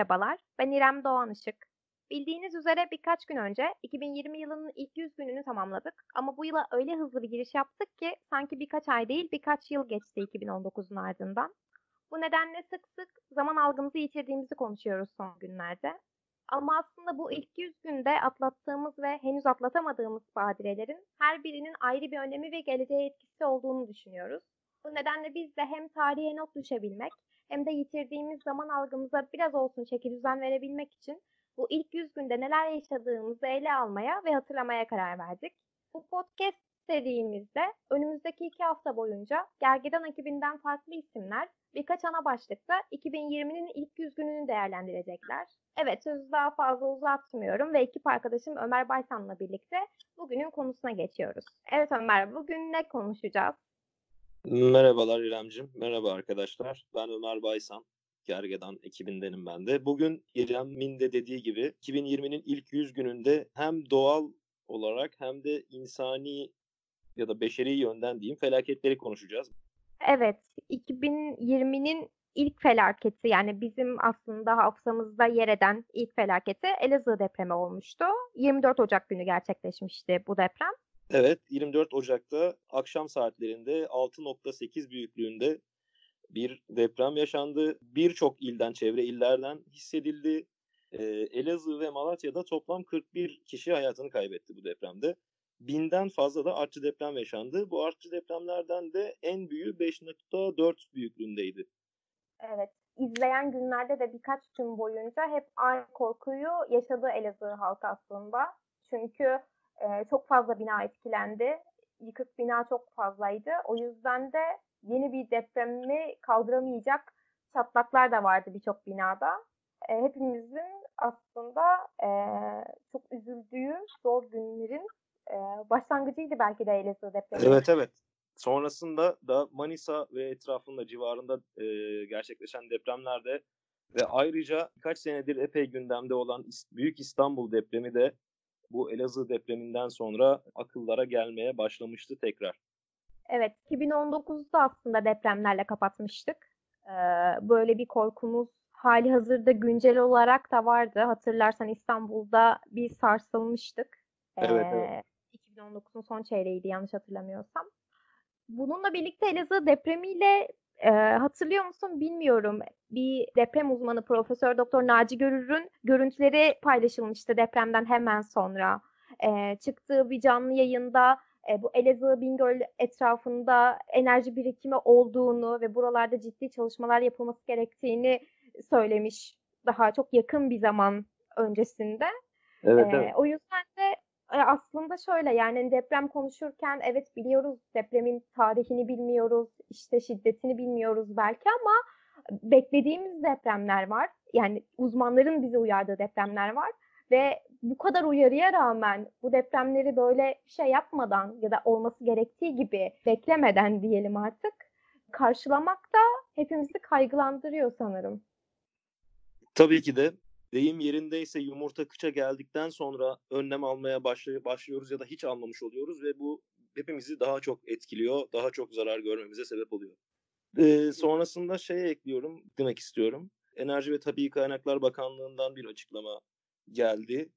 Merhabalar. Ben İrem Doğan Işık. Bildiğiniz üzere birkaç gün önce 2020 yılının ilk 100 gününü tamamladık. Ama bu yıla öyle hızlı bir giriş yaptık ki sanki birkaç ay değil birkaç yıl geçti 2019'un ardından. Bu nedenle sık sık zaman algımızı yitirdiğimizi konuşuyoruz son günlerde. Ama aslında bu ilk 100 günde atlattığımız ve henüz atlatamadığımız badirelerin her birinin ayrı bir önemi ve geleceğe etkisi olduğunu düşünüyoruz. Bu nedenle biz de hem tarihe not düşebilmek hem de yitirdiğimiz zaman algımıza biraz olsun çeki düzen verebilmek için bu ilk 100 günde neler yaşadığımızı ele almaya ve hatırlamaya karar verdik. Bu podcast serimizde önümüzdeki iki hafta boyunca Gergedan ekibinden farklı isimler birkaç ana başlıkta 2020'nin ilk 100 gününü değerlendirecekler. Evet sözü daha fazla uzatmıyorum ve ekip arkadaşım Ömer Baysan'la birlikte bugünün konusuna geçiyoruz. Evet Ömer bugün ne konuşacağız? Merhabalar İremcim. Merhaba arkadaşlar. Ben Ömer Baysan. Gergedan ekibindenim ben de. Bugün İrem'in de dediği gibi 2020'nin ilk 100 gününde hem doğal olarak hem de insani ya da beşeri yönden diyeyim felaketleri konuşacağız. Evet, 2020'nin ilk felaketi yani bizim aslında hafızamızda yer eden ilk felaketi Elazığ depremi olmuştu. 24 Ocak günü gerçekleşmişti bu deprem. Evet 24 Ocak'ta akşam saatlerinde 6.8 büyüklüğünde bir deprem yaşandı. Birçok ilden, çevre illerden hissedildi. Ee, Elazığ ve Malatya'da toplam 41 kişi hayatını kaybetti bu depremde. Binden fazla da artçı deprem yaşandı. Bu artçı depremlerden de en büyüğü 5.4 büyüklüğündeydi. Evet. İzleyen günlerde de birkaç gün boyunca hep aynı korkuyu yaşadı Elazığ halkı aslında. Çünkü çok fazla bina etkilendi. Yıkık bina çok fazlaydı. O yüzden de yeni bir depremi kaldıramayacak çatlaklar da vardı birçok binada. E, hepimizin aslında e, çok üzüldüğü zor günlerin e, başlangıcıydı belki de Elazığ depremi. Evet evet. Sonrasında da Manisa ve etrafında civarında e, gerçekleşen depremlerde ve ayrıca birkaç senedir epey gündemde olan Büyük İstanbul depremi de bu Elazığ depreminden sonra akıllara gelmeye başlamıştı tekrar. Evet, 2019'da aslında depremlerle kapatmıştık. Ee, böyle bir korkumuz hali hazırda güncel olarak da vardı. Hatırlarsan İstanbul'da bir sarsılmıştık. Evet, evet. 2019'un son çeyreğiydi yanlış hatırlamıyorsam. Bununla birlikte Elazığ depremiyle e, hatırlıyor musun bilmiyorum. Bir deprem uzmanı Profesör Doktor Naci Görür'ün görüntüleri paylaşılmıştı depremden hemen sonra. E, çıktığı bir canlı yayında e, bu Elazığ Bingöl etrafında enerji birikimi olduğunu ve buralarda ciddi çalışmalar yapılması gerektiğini söylemiş daha çok yakın bir zaman öncesinde. Evet, evet. O yüzden de aslında şöyle yani deprem konuşurken evet biliyoruz depremin tarihini bilmiyoruz, işte şiddetini bilmiyoruz belki ama beklediğimiz depremler var. Yani uzmanların bizi uyardığı depremler var ve bu kadar uyarıya rağmen bu depremleri böyle şey yapmadan ya da olması gerektiği gibi beklemeden diyelim artık karşılamak da hepimizi kaygılandırıyor sanırım. Tabii ki de deyim yerindeyse yumurta kıça geldikten sonra önlem almaya başlıyoruz ya da hiç almamış oluyoruz ve bu hepimizi daha çok etkiliyor, daha çok zarar görmemize sebep oluyor. Ee, sonrasında şeye ekliyorum, demek istiyorum. Enerji ve Tabii Kaynaklar Bakanlığı'ndan bir açıklama geldi.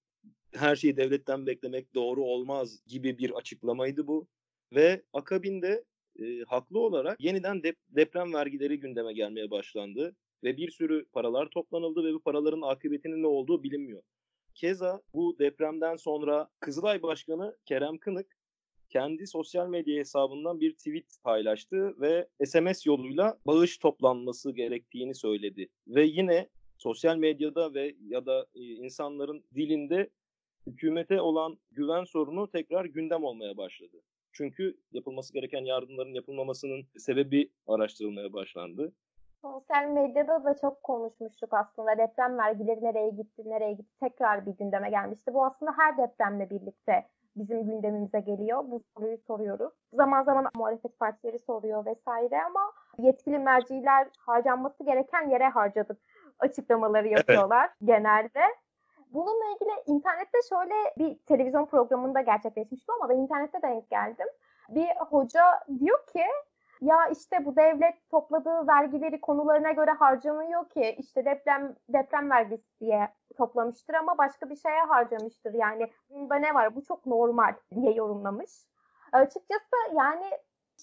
Her şeyi devletten beklemek doğru olmaz gibi bir açıklamaydı bu. Ve akabinde e, haklı olarak yeniden dep- deprem vergileri gündeme gelmeye başlandı ve bir sürü paralar toplanıldı ve bu paraların akıbetinin ne olduğu bilinmiyor. Keza bu depremden sonra Kızılay Başkanı Kerem Kınık kendi sosyal medya hesabından bir tweet paylaştı ve SMS yoluyla bağış toplanması gerektiğini söyledi. Ve yine sosyal medyada ve ya da e, insanların dilinde hükümete olan güven sorunu tekrar gündem olmaya başladı. Çünkü yapılması gereken yardımların yapılmamasının sebebi araştırılmaya başlandı. Sosyal medyada da çok konuşmuştuk aslında. Deprem vergileri nereye gitti, nereye gitti tekrar bir gündeme gelmişti. Bu aslında her depremle birlikte bizim gündemimize geliyor. Bu soruyu soruyoruz. Zaman zaman muhalefet partileri soruyor vesaire ama yetkili merciler harcanması gereken yere harcadık açıklamaları yapıyorlar evet. genelde. Bununla ilgili internette şöyle bir televizyon programında gerçekleşmişti ama ben internette denk geldim. Bir hoca diyor ki ya işte bu devlet topladığı vergileri konularına göre harcamıyor ki işte deprem deprem vergisi diye toplamıştır ama başka bir şeye harcamıştır. Yani bunda ne var? Bu çok normal diye yorumlamış. Açıkçası yani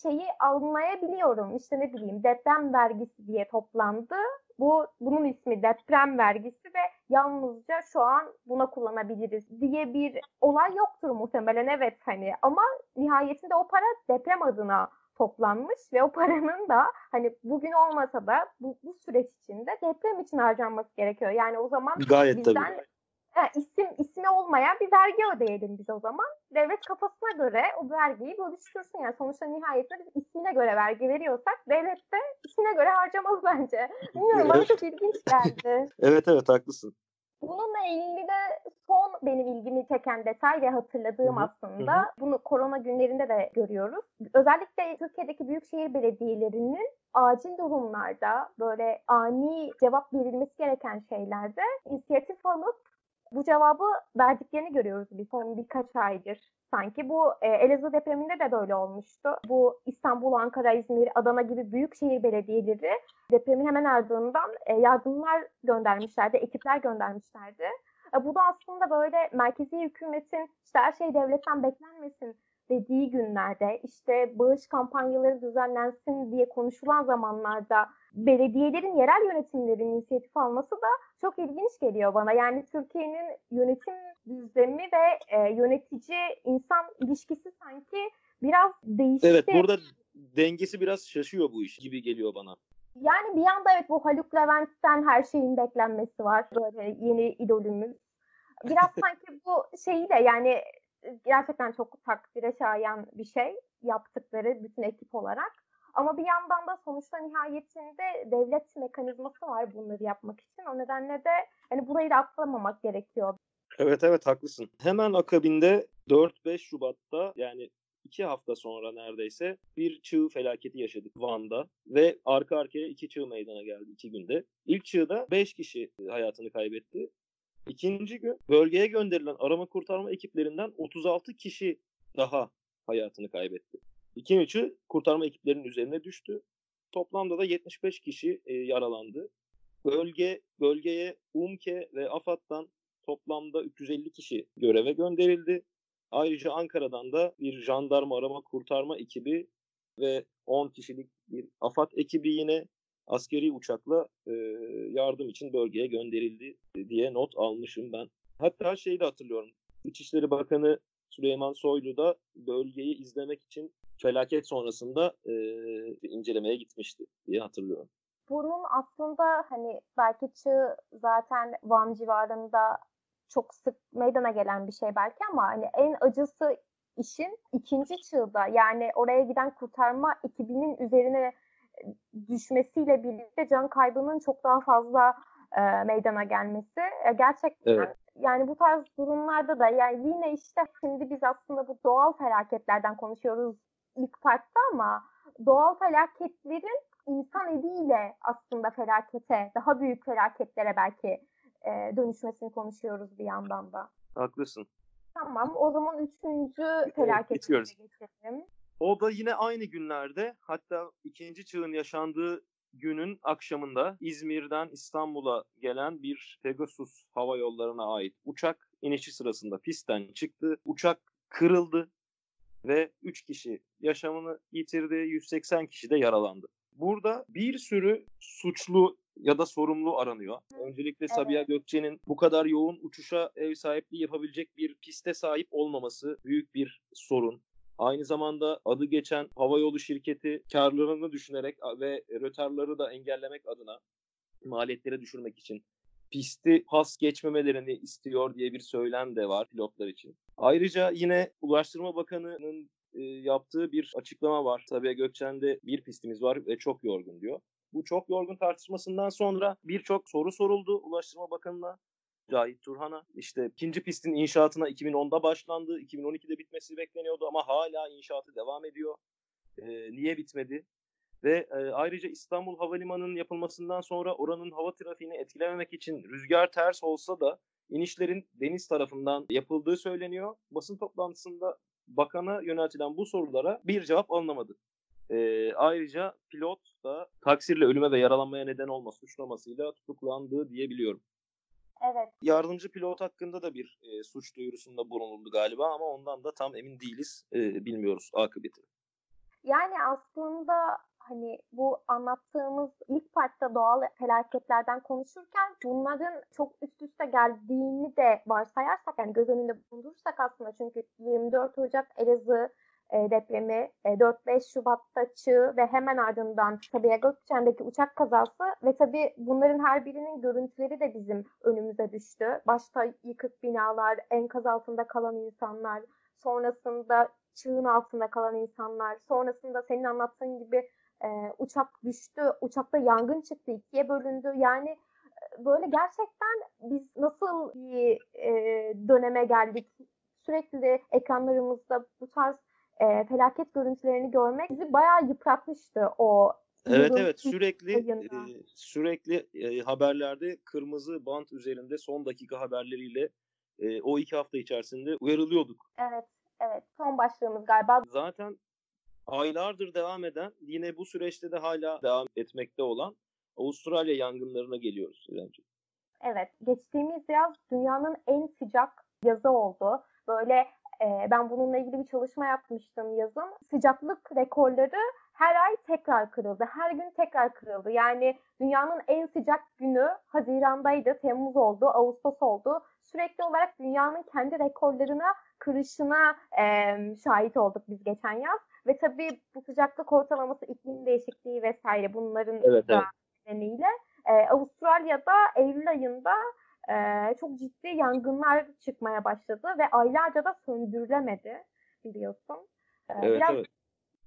şeyi anlayabiliyorum. İşte ne bileyim deprem vergisi diye toplandı. Bu bunun ismi deprem vergisi ve yalnızca şu an buna kullanabiliriz diye bir olay yoktur muhtemelen evet hani ama nihayetinde o para deprem adına toplanmış ve o paranın da hani bugün olmasa da bu, bu süreç içinde deprem için harcanması gerekiyor. Yani o zaman Gayet bizden tabii. Ha, isim ismi olmayan bir vergi ödeyelim biz o zaman. Devlet kafasına göre o vergiyi bölüştürsün. Yani sonuçta nihayetinde biz ismine göre vergi veriyorsak devlet de ismine göre harcamaz bence. Bilmiyorum bana çok ilginç geldi. Evet evet haklısın. Bununla ilgili de son benim ilgimi çeken detay ve hatırladığım Hı hı, aslında hı hı. bunu korona günlerinde de görüyoruz. Özellikle Türkiye'deki büyükşehir belediyelerinin acil durumlarda böyle ani cevap verilmesi gereken şeylerde inisiyatif alıp bu cevabı verdiklerini görüyoruz bir son birkaç aydır. Sanki bu e, Elazığ depreminde de böyle olmuştu. Bu İstanbul, Ankara, İzmir, Adana gibi büyük şehir belediyeleri depremin hemen ardından e, yardımlar göndermişlerdi, ekipler göndermişlerdi. E, bu da aslında böyle merkezi hükümetin işte her şey devletten beklenmesin dediği günlerde işte bağış kampanyaları düzenlensin diye konuşulan zamanlarda belediyelerin yerel yönetimlerin inisiyatif alması da çok ilginç geliyor bana. Yani Türkiye'nin yönetim düzlemi ve e, yönetici insan ilişkisi sanki biraz değişti. Evet burada dengesi biraz şaşıyor bu iş gibi geliyor bana. Yani bir yanda evet bu Haluk Levent'ten her şeyin beklenmesi var. Böyle yeni idolümüz. Biraz sanki bu şeyi de yani gerçekten çok takdire şayan bir şey yaptıkları bütün ekip olarak. Ama bir yandan da sonuçta nihayetinde devlet mekanizması var bunları yapmak için. O nedenle de hani burayı da atlamamak gerekiyor. Evet evet haklısın. Hemen akabinde 4-5 Şubat'ta yani iki hafta sonra neredeyse bir çığ felaketi yaşadık Van'da ve arka arkaya iki çığ meydana geldi iki günde. İlk çığda 5 kişi hayatını kaybetti. İkinci gün bölgeye gönderilen arama kurtarma ekiplerinden 36 kişi daha hayatını kaybetti. İkinci çığ kurtarma ekiplerinin üzerine düştü. Toplamda da 75 kişi e, yaralandı. Bölge bölgeye UMKE ve AFAD'dan toplamda 350 kişi göreve gönderildi. Ayrıca Ankara'dan da bir jandarma arama kurtarma ekibi ve 10 kişilik bir AFAD ekibi yine askeri uçakla e, yardım için bölgeye gönderildi diye not almışım ben. Hatta şeyi de hatırlıyorum. İçişleri Bakanı Süleyman Soylu da bölgeyi izlemek için felaket sonrasında e, incelemeye gitmişti diye hatırlıyorum. Bunun aslında hani belki çığ zaten Van civarında çok sık meydana gelen bir şey belki ama hani en acısı işin ikinci çığda yani oraya giden kurtarma ekibinin üzerine düşmesiyle birlikte can kaybının çok daha fazla e, meydana gelmesi e, gerçekten Evet. yani bu tarz durumlarda da yani yine işte şimdi biz aslında bu doğal felaketlerden konuşuyoruz ilk partta ama doğal felaketlerin insan eliyle aslında felakete, daha büyük felaketlere belki e, dönüşmesini konuşuyoruz bir yandan da. Haklısın. Tamam, o zaman üçüncü felakete geçiyoruz. geçelim. O da yine aynı günlerde hatta ikinci çığın yaşandığı günün akşamında İzmir'den İstanbul'a gelen bir Pegasus hava yollarına ait uçak inişi sırasında pistten çıktı. Uçak kırıldı ve 3 kişi yaşamını yitirdi, 180 kişi de yaralandı. Burada bir sürü suçlu ya da sorumlu aranıyor. Öncelikle Sabiha Gökçe'nin bu kadar yoğun uçuşa ev sahipliği yapabilecek bir piste sahip olmaması büyük bir sorun. Aynı zamanda adı geçen havayolu şirketi karlarını düşünerek ve rötarları da engellemek adına maliyetleri düşürmek için pisti pas geçmemelerini istiyor diye bir söylem de var pilotlar için. Ayrıca yine Ulaştırma Bakanı'nın e, yaptığı bir açıklama var. Sabiha Gökçen'de bir pistimiz var ve çok yorgun diyor. Bu çok yorgun tartışmasından sonra birçok soru soruldu Ulaştırma Bakanı'na. Cahit Turhan'a. İşte ikinci pistin inşaatına 2010'da başlandı. 2012'de bitmesi bekleniyordu ama hala inşaatı devam ediyor. Ee, niye bitmedi? Ve e, ayrıca İstanbul Havalimanı'nın yapılmasından sonra oranın hava trafiğini etkilememek için rüzgar ters olsa da inişlerin deniz tarafından yapıldığı söyleniyor. Basın toplantısında bakana yöneltilen bu sorulara bir cevap alınamadı. E, ayrıca pilot da taksirle ölüme ve yaralanmaya neden olma suçlamasıyla tutuklandığı diyebiliyorum. Evet. Yardımcı pilot hakkında da bir e, suç duyurusunda bulunuldu galiba ama ondan da tam emin değiliz. E, bilmiyoruz akıbeti. Yani aslında hani bu anlattığımız ilk partta doğal felaketlerden konuşurken bunların çok üst üste geldiğini de varsayarsak yani göz önünde bulundurursak aslında çünkü 24 Ocak Elazığ e, depremi, e, 4-5 Şubat'ta Çığ ve hemen ardından Sabiha Gökçen'deki uçak kazası ve tabii bunların her birinin görüntüleri de bizim önümüze düştü. Başta yıkık binalar, enkaz altında kalan insanlar, sonrasında çığın altında kalan insanlar, sonrasında senin anlattığın gibi e, uçak düştü, uçakta yangın çıktı, ikiye bölündü. Yani böyle gerçekten biz nasıl bir e, döneme geldik? Sürekli ekranlarımızda bu tarz e, felaket görüntülerini görmek bizi bayağı yıpratmıştı o Evet evet sürekli e, sürekli e, haberlerde kırmızı bant üzerinde son dakika haberleriyle e, o iki hafta içerisinde uyarılıyorduk. Evet evet son başlığımız galiba. Zaten aylardır devam eden yine bu süreçte de hala devam etmekte olan Avustralya yangınlarına geliyoruz İremciğim. Evet geçtiğimiz yaz dünyanın en sıcak yazı oldu. Böyle e, ben bununla ilgili bir çalışma yapmıştım yazın. Sıcaklık rekorları her ay tekrar kırıldı. Her gün tekrar kırıldı. Yani dünyanın en sıcak günü Haziran'daydı, Temmuz oldu, Ağustos oldu. Sürekli olarak dünyanın kendi rekorlarına kırışına e, şahit olduk biz geçen yaz. Ve tabii bu sıcaklık ortalaması, iklim değişikliği vesaire bunların evet, da nedeniyle e, Avustralya'da Eylül ayında e, çok ciddi yangınlar çıkmaya başladı ve aylarca da söndürülemedi biliyorsun. E, evet, biraz evet.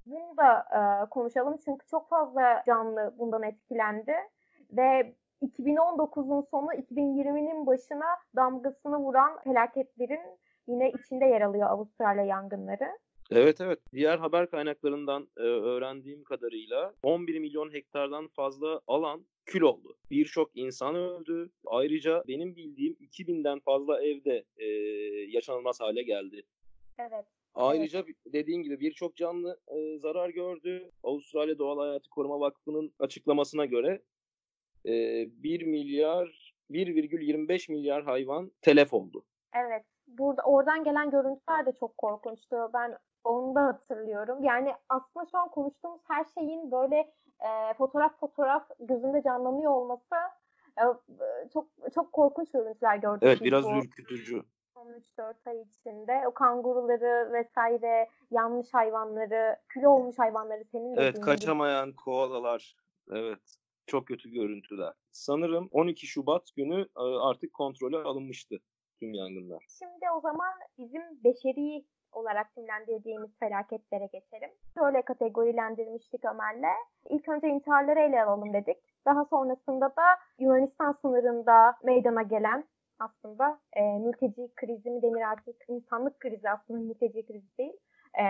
Bunu da e, konuşalım çünkü çok fazla canlı bundan etkilendi ve 2019'un sonu 2020'nin başına damgasını vuran felaketlerin yine içinde yer alıyor Avustralya yangınları. Evet evet. Diğer haber kaynaklarından e, öğrendiğim kadarıyla 11 milyon hektardan fazla alan kül oldu. Birçok insan öldü. Ayrıca benim bildiğim 2000'den fazla evde e, yaşanılmaz hale geldi. Evet. Ayrıca evet. dediğin gibi birçok canlı e, zarar gördü. Avustralya Doğal Hayatı Koruma Vakfı'nın açıklamasına göre e, 1 milyar 1,25 milyar hayvan telef oldu. Evet. Burada oradan gelen görüntüler de çok korkunçtu. Ben onu da hatırlıyorum. Yani aslında şu an konuştuğumuz her şeyin böyle e, fotoğraf fotoğraf gözünde canlanıyor olması e, çok çok korkunç görüntüler gördük. Evet biraz bu. ürkütücü. 13-4 ay içinde o kanguruları vesaire yanmış hayvanları, kilo olmuş hayvanları senin Evet kaçamayan gibi. koalalar. Evet. Çok kötü görüntüler. Sanırım 12 Şubat günü artık kontrole alınmıştı tüm yangınlar. Şimdi o zaman bizim beşeri olarak simlendirdiğimiz felaketlere geçelim. Şöyle kategorilendirmiştik Ömer'le. İlk önce intiharları ele alalım dedik. Daha sonrasında da Yunanistan sınırında meydana gelen aslında e, mülteci krizi mi denir artık insanlık krizi aslında mülteci krizi değil. E,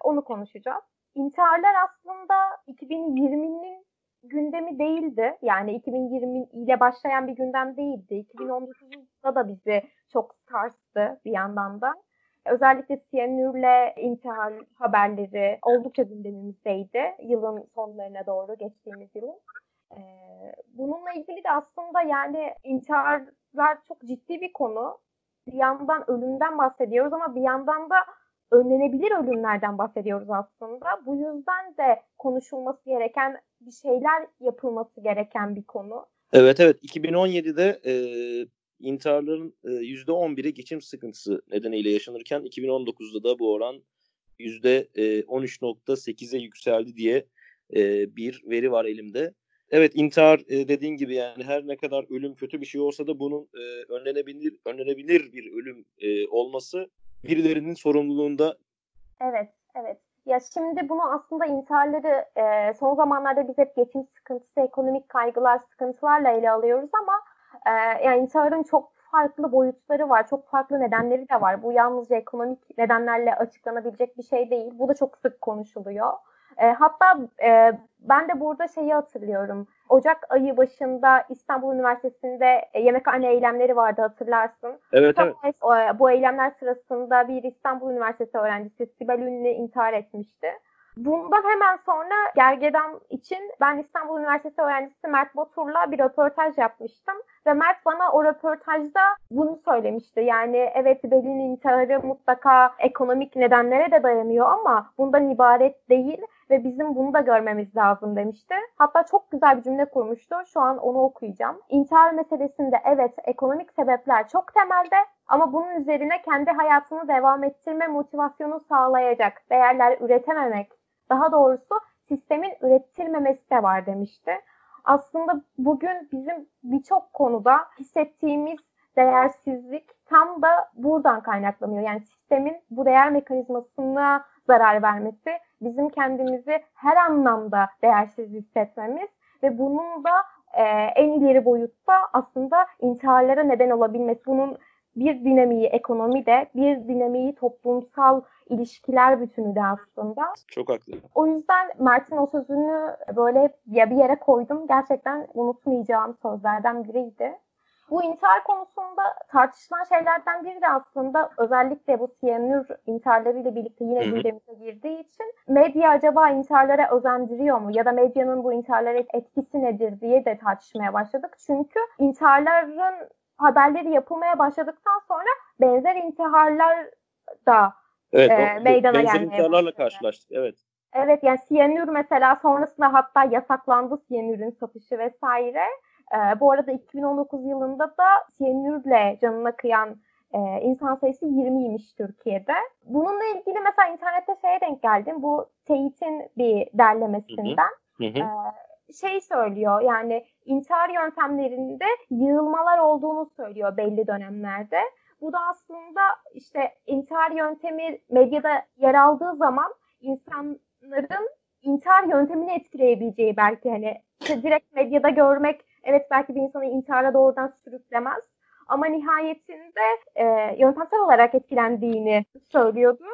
onu konuşacağız. İntiharlar aslında 2020'nin gündemi değildi. Yani 2020 ile başlayan bir gündem değildi. 2019'da da bizi çok sarstı bir yandan da. Özellikle siyanürle intihar haberleri oldukça gündemimizdeydi yılın sonlarına doğru geçtiğimiz yılın. Ee, bununla ilgili de aslında yani intiharlar çok ciddi bir konu. Bir yandan ölümden bahsediyoruz ama bir yandan da önlenebilir ölümlerden bahsediyoruz aslında. Bu yüzden de konuşulması gereken bir şeyler yapılması gereken bir konu. Evet evet 2017'de e, intiharların %11'i geçim sıkıntısı nedeniyle yaşanırken 2019'da da bu oran %13.8'e yükseldi diye bir veri var elimde. Evet intihar dediğin gibi yani her ne kadar ölüm kötü bir şey olsa da bunun önlenebilir önlenebilir bir ölüm olması birilerinin sorumluluğunda. Evet, evet. Ya şimdi bunu aslında intiharları e, son zamanlarda biz hep geçim sıkıntısı, ekonomik kaygılar, sıkıntılarla ele alıyoruz ama e, yani intiharın çok farklı boyutları var, çok farklı nedenleri de var. Bu yalnızca ekonomik nedenlerle açıklanabilecek bir şey değil. Bu da çok sık konuşuluyor. E, hatta e, ben de burada şeyi hatırlıyorum. Ocak ayı başında İstanbul Üniversitesi'nde yemekhane eylemleri vardı hatırlarsın. Evet, evet. E, bu eylemler sırasında bir İstanbul Üniversitesi öğrencisi Sibel Ünlü intihar etmişti. Bundan hemen sonra Gergedan için ben İstanbul Üniversitesi öğrencisi Mert Batur'la bir röportaj yapmıştım. Ve Mert bana o röportajda bunu söylemişti. Yani evet Belin intiharı mutlaka ekonomik nedenlere de dayanıyor ama bundan ibaret değil ve bizim bunu da görmemiz lazım demişti. Hatta çok güzel bir cümle kurmuştu. Şu an onu okuyacağım. İntihar meselesinde evet ekonomik sebepler çok temelde ama bunun üzerine kendi hayatını devam ettirme motivasyonu sağlayacak değerler üretememek, daha doğrusu sistemin ürettirmemesi de var demişti. Aslında bugün bizim birçok konuda hissettiğimiz değersizlik tam da buradan kaynaklanıyor. Yani sistemin bu değer mekanizmasına zarar vermesi, bizim kendimizi her anlamda değersiz hissetmemiz ve bunun da e, en ileri boyutta aslında intiharlara neden olabilmesi. Bunun bir dinamiği ekonomide, bir dinamiği toplumsal ilişkiler bütünü de aslında. Çok haklı. O yüzden Mert'in o sözünü böyle ya bir yere koydum. Gerçekten unutmayacağım sözlerden biriydi. Bu intihar konusunda tartışılan şeylerden biri de aslında özellikle bu siyanür intiharlarıyla birlikte yine gündemimize girdiği için medya acaba intiharlara özendiriyor mu ya da medyanın bu intiharlara etkisi nedir diye de tartışmaya başladık. Çünkü intiharların haberleri yapılmaya başladıktan sonra benzer intiharlar da evet, e, meydana benzer gelmeye intiharlarla başladı. karşılaştık. Evet. Evet yani siyanür mesela sonrasında hatta yasaklandı siyanürün satışı vesaire. Ee, bu arada 2019 yılında da siyanürle canına kıyan e, insan sayısı 20'ymiş Türkiye'de. Bununla ilgili mesela internette şeye denk geldim. Bu Teyit'in bir derlemesinden. Hı hı. Ee, şey söylüyor yani intihar yöntemlerinde yığılmalar olduğunu söylüyor belli dönemlerde. Bu da aslında işte intihar yöntemi medyada yer aldığı zaman insanların intihar yöntemini etkileyebileceği belki hani direkt medyada görmek evet belki bir insanı intihara doğrudan sürüklemez ama nihayetinde e, yöntemsel olarak etkilendiğini söylüyordu.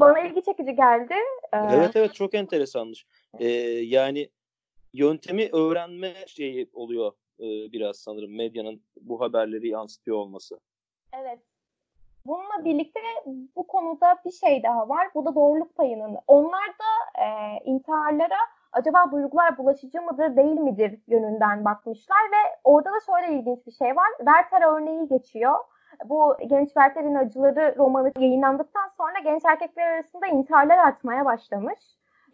Bana ilgi çekici geldi. Ee, Evet evet çok enteresanmış. Ee, yani yöntemi öğrenme şeyi oluyor e, biraz sanırım medyanın bu haberleri yansıtıyor olması. Evet. Bununla birlikte bu konuda bir şey daha var. Bu da doğruluk payının. Onlar da e, intiharlara acaba duygular bulaşıcı mıdır değil midir yönünden bakmışlar ve orada da şöyle ilginç bir şey var. Werther örneği geçiyor. Bu Genç Werther'in Acıları romanı yayınlandıktan sonra genç erkekler arasında intiharlar artmaya başlamış.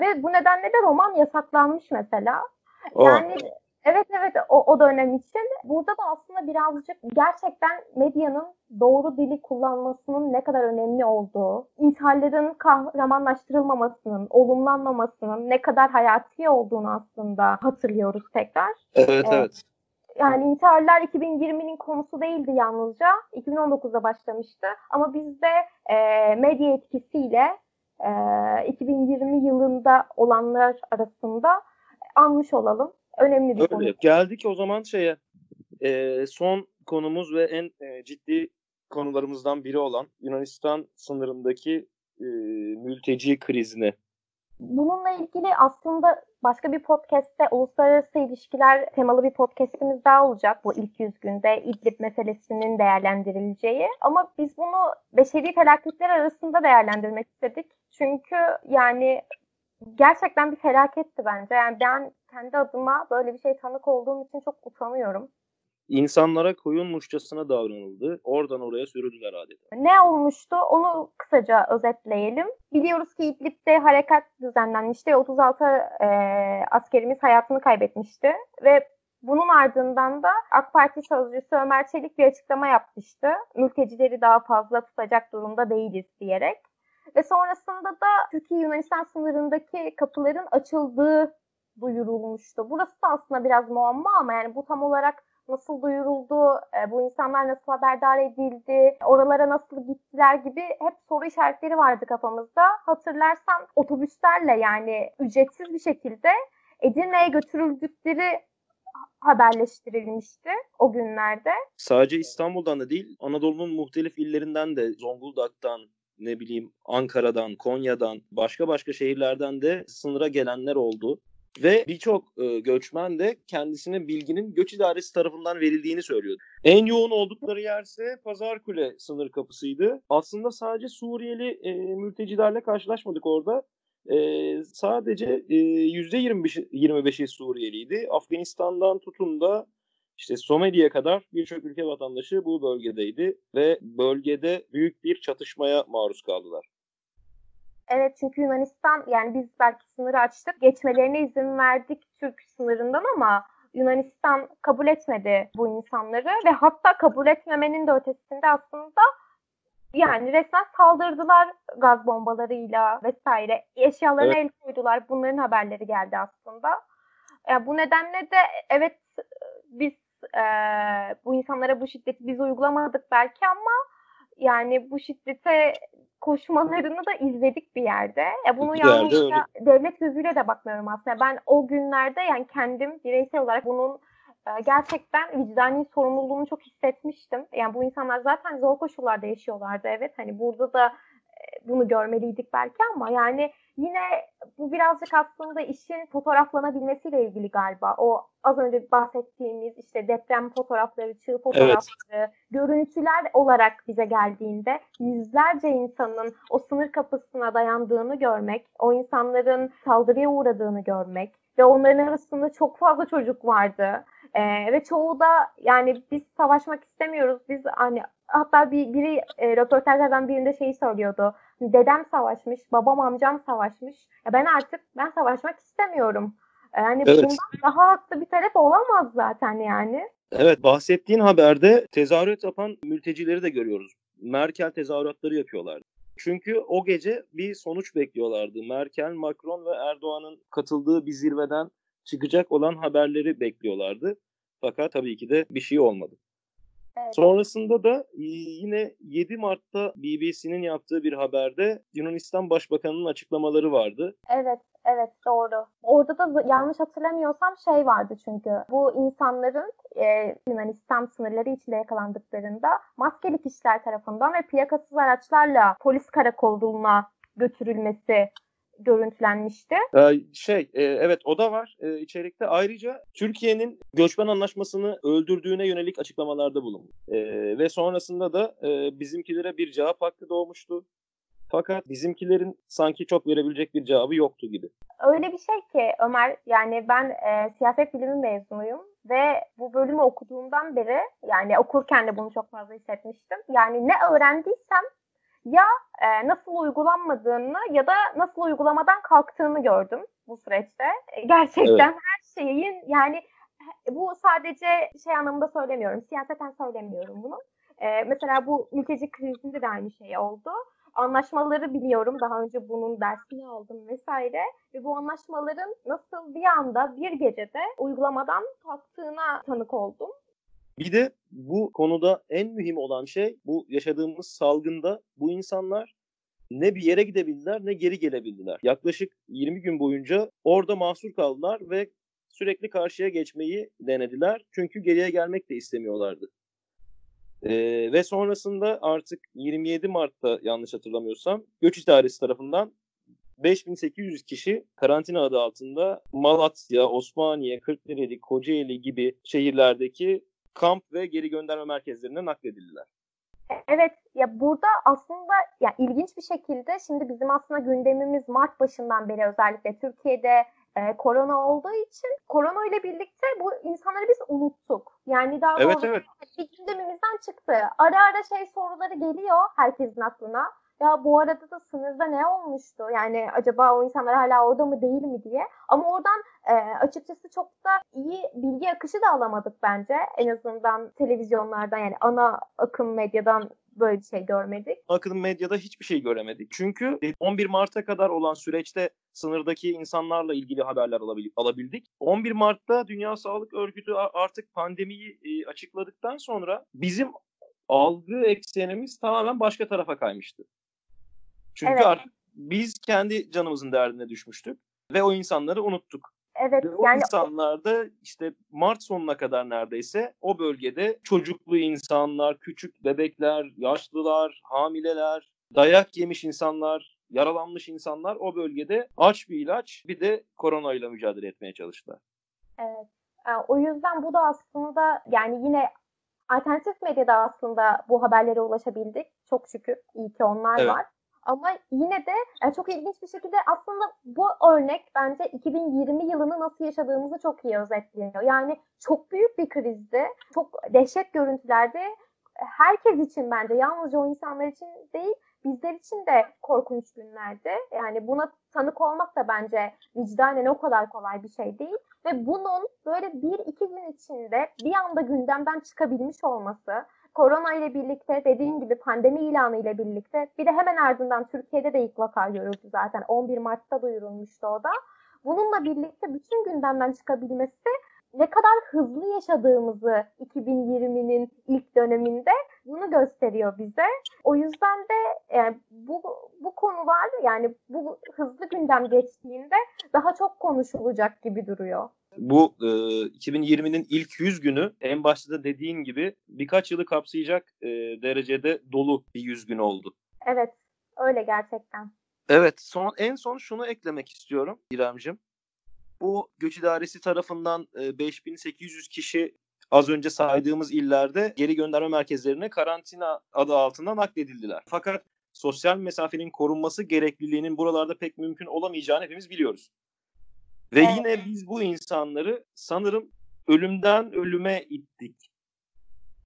Ve bu nedenle de roman yasaklanmış mesela. Aa, Yani evet evet o, o dönem için. Burada da aslında birazcık gerçekten medyanın doğru dili kullanmasının ne kadar önemli olduğu, intiharların kahramanlaştırılmamasının, olumlanmamasının ne kadar hayati olduğunu aslında hatırlıyoruz tekrar. evet Ee, evet. Yani intiharlar 2020'nin konusu değildi yalnızca. 2019'da başlamıştı. Ama bizde e, medya etkisiyle e, 2020 yılında olanlar arasında anmış olalım. Önemli bir konu. Geldik o zaman şeye e, son konumuz ve en e, ciddi konularımızdan biri olan Yunanistan sınırındaki e, mülteci krizine. Bununla ilgili aslında başka bir podcast'te uluslararası ilişkiler temalı bir podcast'imiz daha olacak bu ilk yüz günde İdlib meselesinin değerlendirileceği. Ama biz bunu beşeri felaketler arasında değerlendirmek istedik. Çünkü yani gerçekten bir felaketti bence. Yani ben kendi adıma böyle bir şey tanık olduğum için çok utanıyorum. İnsanlara koyunmuşçasına davranıldı. Oradan oraya sürüldüler adeta. Ne olmuştu onu kısaca özetleyelim. Biliyoruz ki İdlib'de harekat düzenlenmişti. 36 e, askerimiz hayatını kaybetmişti. Ve bunun ardından da AK Parti sözcüsü Ömer Çelik bir açıklama yapmıştı. Mültecileri daha fazla tutacak durumda değiliz diyerek. Ve sonrasında da Türkiye-Yunanistan sınırındaki kapıların açıldığı duyurulmuştu. Burası da aslında biraz muamma ama yani bu tam olarak nasıl duyuruldu, e, bu insanlar nasıl haberdar edildi, oralara nasıl gittiler gibi hep soru işaretleri vardı kafamızda. Hatırlarsan otobüslerle yani ücretsiz bir şekilde Edirne'ye götürüldükleri haberleştirilmişti o günlerde. Sadece İstanbul'dan da değil, Anadolu'nun muhtelif illerinden de Zonguldak'tan, ne bileyim Ankara'dan, Konya'dan, başka başka şehirlerden de sınıra gelenler oldu. Ve birçok e, göçmen de kendisine bilginin göç idaresi tarafından verildiğini söylüyordu. En yoğun oldukları yer ise Pazarkule sınır kapısıydı. Aslında sadece Suriyeli e, mültecilerle karşılaşmadık orada. Ee, sadece e, %25'i Suriyeliydi. Afganistan'dan tutun da işte Somali'ye kadar birçok ülke vatandaşı bu bölgedeydi ve bölgede büyük bir çatışmaya maruz kaldılar. Evet çünkü Yunanistan yani biz belki sınırı açtık. Geçmelerine izin verdik Türk sınırından ama Yunanistan kabul etmedi bu insanları ve hatta kabul etmemenin de ötesinde aslında yani resmen saldırdılar gaz bombalarıyla vesaire. Eşyalarına evet. el koydular. Bunların haberleri geldi aslında. Yani bu nedenle de evet biz e, bu insanlara bu şiddeti biz uygulamadık belki ama yani bu şiddete koşmalarını da izledik bir yerde. Ya bunu bir yalnızca devlet gözüyle de bakmıyorum aslında. Ben o günlerde yani kendim bireysel olarak bunun e, gerçekten vicdani sorumluluğunu çok hissetmiştim. Yani bu insanlar zaten zor koşullarda yaşıyorlardı evet. Hani burada da bunu görmeliydik belki ama yani yine bu birazcık aslında işin fotoğraflanabilmesiyle ilgili galiba. O az önce bahsettiğimiz işte deprem fotoğrafları, çığ fotoğrafları, evet. görüntüler olarak bize geldiğinde yüzlerce insanın o sınır kapısına dayandığını görmek, o insanların saldırıya uğradığını görmek ve onların arasında çok fazla çocuk vardı. Ee, ve çoğu da yani biz savaşmak istemiyoruz. Biz hani hatta bir biri e, röportajlardan birinde şeyi söylüyordu. Dedem savaşmış, babam amcam savaşmış. Ya ben artık ben savaşmak istemiyorum. Yani evet. bundan daha haklı bir taraf olamaz zaten yani. Evet bahsettiğin haberde tezahürat yapan mültecileri de görüyoruz. Merkel tezahüratları yapıyorlar. Çünkü o gece bir sonuç bekliyorlardı. Merkel, Macron ve Erdoğan'ın katıldığı bir zirveden çıkacak olan haberleri bekliyorlardı. Fakat tabii ki de bir şey olmadı. Evet. Sonrasında da yine 7 Mart'ta BBC'nin yaptığı bir haberde Yunanistan Başbakanı'nın açıklamaları vardı. Evet, evet doğru. Orada da yanlış hatırlamıyorsam şey vardı çünkü. Bu insanların e, Yunanistan sınırları içinde yakalandıklarında maskeli kişiler tarafından ve plakasız araçlarla polis karakoluna götürülmesi görüntülenmişti. Ee, şey e, evet o da var e, içerikte. Ayrıca Türkiye'nin göçmen anlaşmasını öldürdüğüne yönelik açıklamalarda bulundu. E, ve sonrasında da e, bizimkilere bir cevap hakkı doğmuştu. Fakat bizimkilerin sanki çok verebilecek bir cevabı yoktu gibi. Öyle bir şey ki Ömer yani ben e, siyaset bilimi mezunuyum ve bu bölümü okuduğumdan beri yani okurken de bunu çok fazla hissetmiştim. Yani ne öğrendiysem ya e, nasıl uygulanmadığını ya da nasıl uygulamadan kalktığını gördüm bu süreçte. E, gerçekten evet. her şeyin yani bu sadece şey anlamında söylemiyorum, siyaseten söylemiyorum bunu. E, mesela bu mülteci krizinde de aynı şey oldu. Anlaşmaları biliyorum. Daha önce bunun dersini aldım vesaire. Ve bu anlaşmaların nasıl bir anda bir gecede uygulamadan kalktığına tanık oldum. Bir de bu konuda en mühim olan şey bu yaşadığımız salgında bu insanlar ne bir yere gidebildiler ne geri gelebildiler. Yaklaşık 20 gün boyunca orada mahsur kaldılar ve sürekli karşıya geçmeyi denediler. Çünkü geriye gelmek de istemiyorlardı. Ee, ve sonrasında artık 27 Mart'ta yanlış hatırlamıyorsam Göç İdaresi tarafından 5800 kişi karantina adı altında Malatya, Osmaniye, Kırklareli, Kocaeli gibi şehirlerdeki kamp ve geri gönderme merkezlerine nakledildiler. Evet ya burada aslında ya ilginç bir şekilde şimdi bizim aslında gündemimiz Mart başından beri özellikle Türkiye'de e, korona olduğu için korona ile birlikte bu insanları biz unuttuk. Yani daha evet, evet. bir gündemimizden çıktı. Ara ara şey soruları geliyor herkesin aklına ya bu arada da sınırda ne olmuştu? Yani acaba o insanlar hala orada mı değil mi diye. Ama oradan e, açıkçası çok da iyi bilgi akışı da alamadık bence. En azından televizyonlardan yani ana akım medyadan böyle bir şey görmedik. Akım medyada hiçbir şey göremedik. Çünkü 11 Mart'a kadar olan süreçte sınırdaki insanlarla ilgili haberler alabildik. 11 Mart'ta Dünya Sağlık Örgütü artık pandemiyi e, açıkladıktan sonra bizim algı eksenimiz tamamen başka tarafa kaymıştı. Çünkü evet. artık biz kendi canımızın derdine düşmüştük ve o insanları unuttuk. Evet. Ve o yani... insanlar da işte Mart sonuna kadar neredeyse o bölgede çocuklu insanlar, küçük bebekler, yaşlılar, hamileler, dayak yemiş insanlar, yaralanmış insanlar o bölgede aç bir ilaç bir de koronayla mücadele etmeye çalıştılar. Evet. Yani o yüzden bu da aslında yani yine alternatif medyada aslında bu haberlere ulaşabildik. Çok şükür. iyi ki onlar evet. var. Ama yine de yani çok ilginç bir şekilde aslında bu örnek bence 2020 yılını nasıl yaşadığımızı çok iyi özetliyor. Yani çok büyük bir krizdi. Çok dehşet görüntülerdi. Herkes için bence yalnızca o insanlar için değil bizler için de korkunç günlerdi. Yani buna tanık olmak da bence vicdanen o kadar kolay bir şey değil. Ve bunun böyle bir iki gün içinde bir anda gündemden çıkabilmiş olması, korona ile birlikte dediğim gibi pandemi ilanı ile birlikte bir de hemen ardından Türkiye'de de ilk vaka görüldü zaten. 11 Mart'ta duyurulmuştu o da. Bununla birlikte bütün gündemden çıkabilmesi ne kadar hızlı yaşadığımızı 2020'nin ilk döneminde bunu gösteriyor bize. O yüzden de yani bu bu konular yani bu hızlı gündem geçtiğinde daha çok konuşulacak gibi duruyor. Bu e, 2020'nin ilk 100 günü en başta da dediğin gibi birkaç yılı kapsayacak e, derecede dolu bir 100 gün oldu. Evet, öyle gerçekten. Evet, son en son şunu eklemek istiyorum İremcim. Bu göç idaresi tarafından e, 5800 kişi az önce saydığımız illerde geri gönderme merkezlerine karantina adı altında nakledildiler. Fakat sosyal mesafenin korunması gerekliliğinin buralarda pek mümkün olamayacağını hepimiz biliyoruz. Ve Evet. yine biz bu insanları sanırım ölümden ölüme ittik.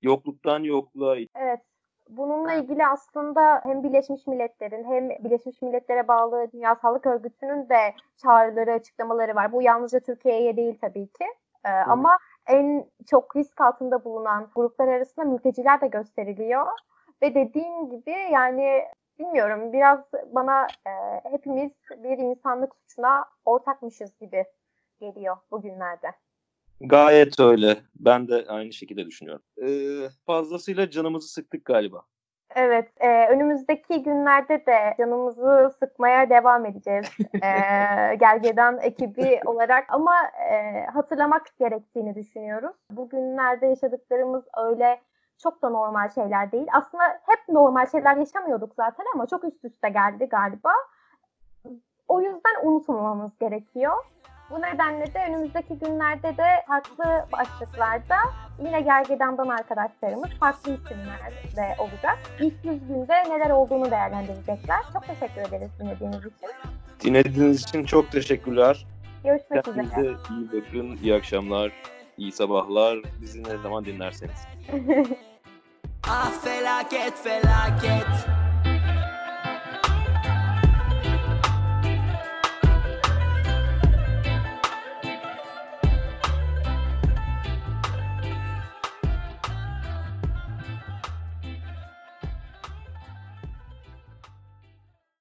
Yokluktan yokluğa ittik. Evet. Bununla ilgili aslında hem Birleşmiş Milletler'in hem Birleşmiş Milletler'e bağlı Dünya Sağlık Örgütü'nün de çağrıları, açıklamaları var. Bu yalnızca Türkiye'ye değil tabii ki. Ee, ama en çok risk altında bulunan gruplar arasında mülteciler de gösteriliyor. Ve dediğim gibi yani bilmiyorum biraz bana e, hepimiz bir insanlık suçuna ortakmışız gibi geliyor bugünlerde. Gayet öyle. Ben de aynı şekilde düşünüyorum. Ee, fazlasıyla canımızı sıktık galiba. Evet, e, önümüzdeki günlerde de canımızı sıkmaya devam edeceğiz e, Gergedan ekibi olarak ama e, hatırlamak gerektiğini düşünüyoruz. Bugünlerde yaşadıklarımız öyle çok da normal şeyler değil. Aslında hep normal şeyler yaşamıyorduk zaten ama çok üst üste geldi galiba. O yüzden unutmamamız gerekiyor. Bu nedenle de önümüzdeki günlerde de farklı başlıklarda yine Gergedan'dan arkadaşlarımız farklı isimlerde olacak. İlk 100 günde neler olduğunu değerlendirecekler. Çok teşekkür ederiz dinlediğiniz için. Dinlediğiniz için çok teşekkürler. Görüşmek üzere. Kendinize iyi bakın. İyi akşamlar. İyi sabahlar. Bizi ne zaman dinlerseniz. Ah felaket felaket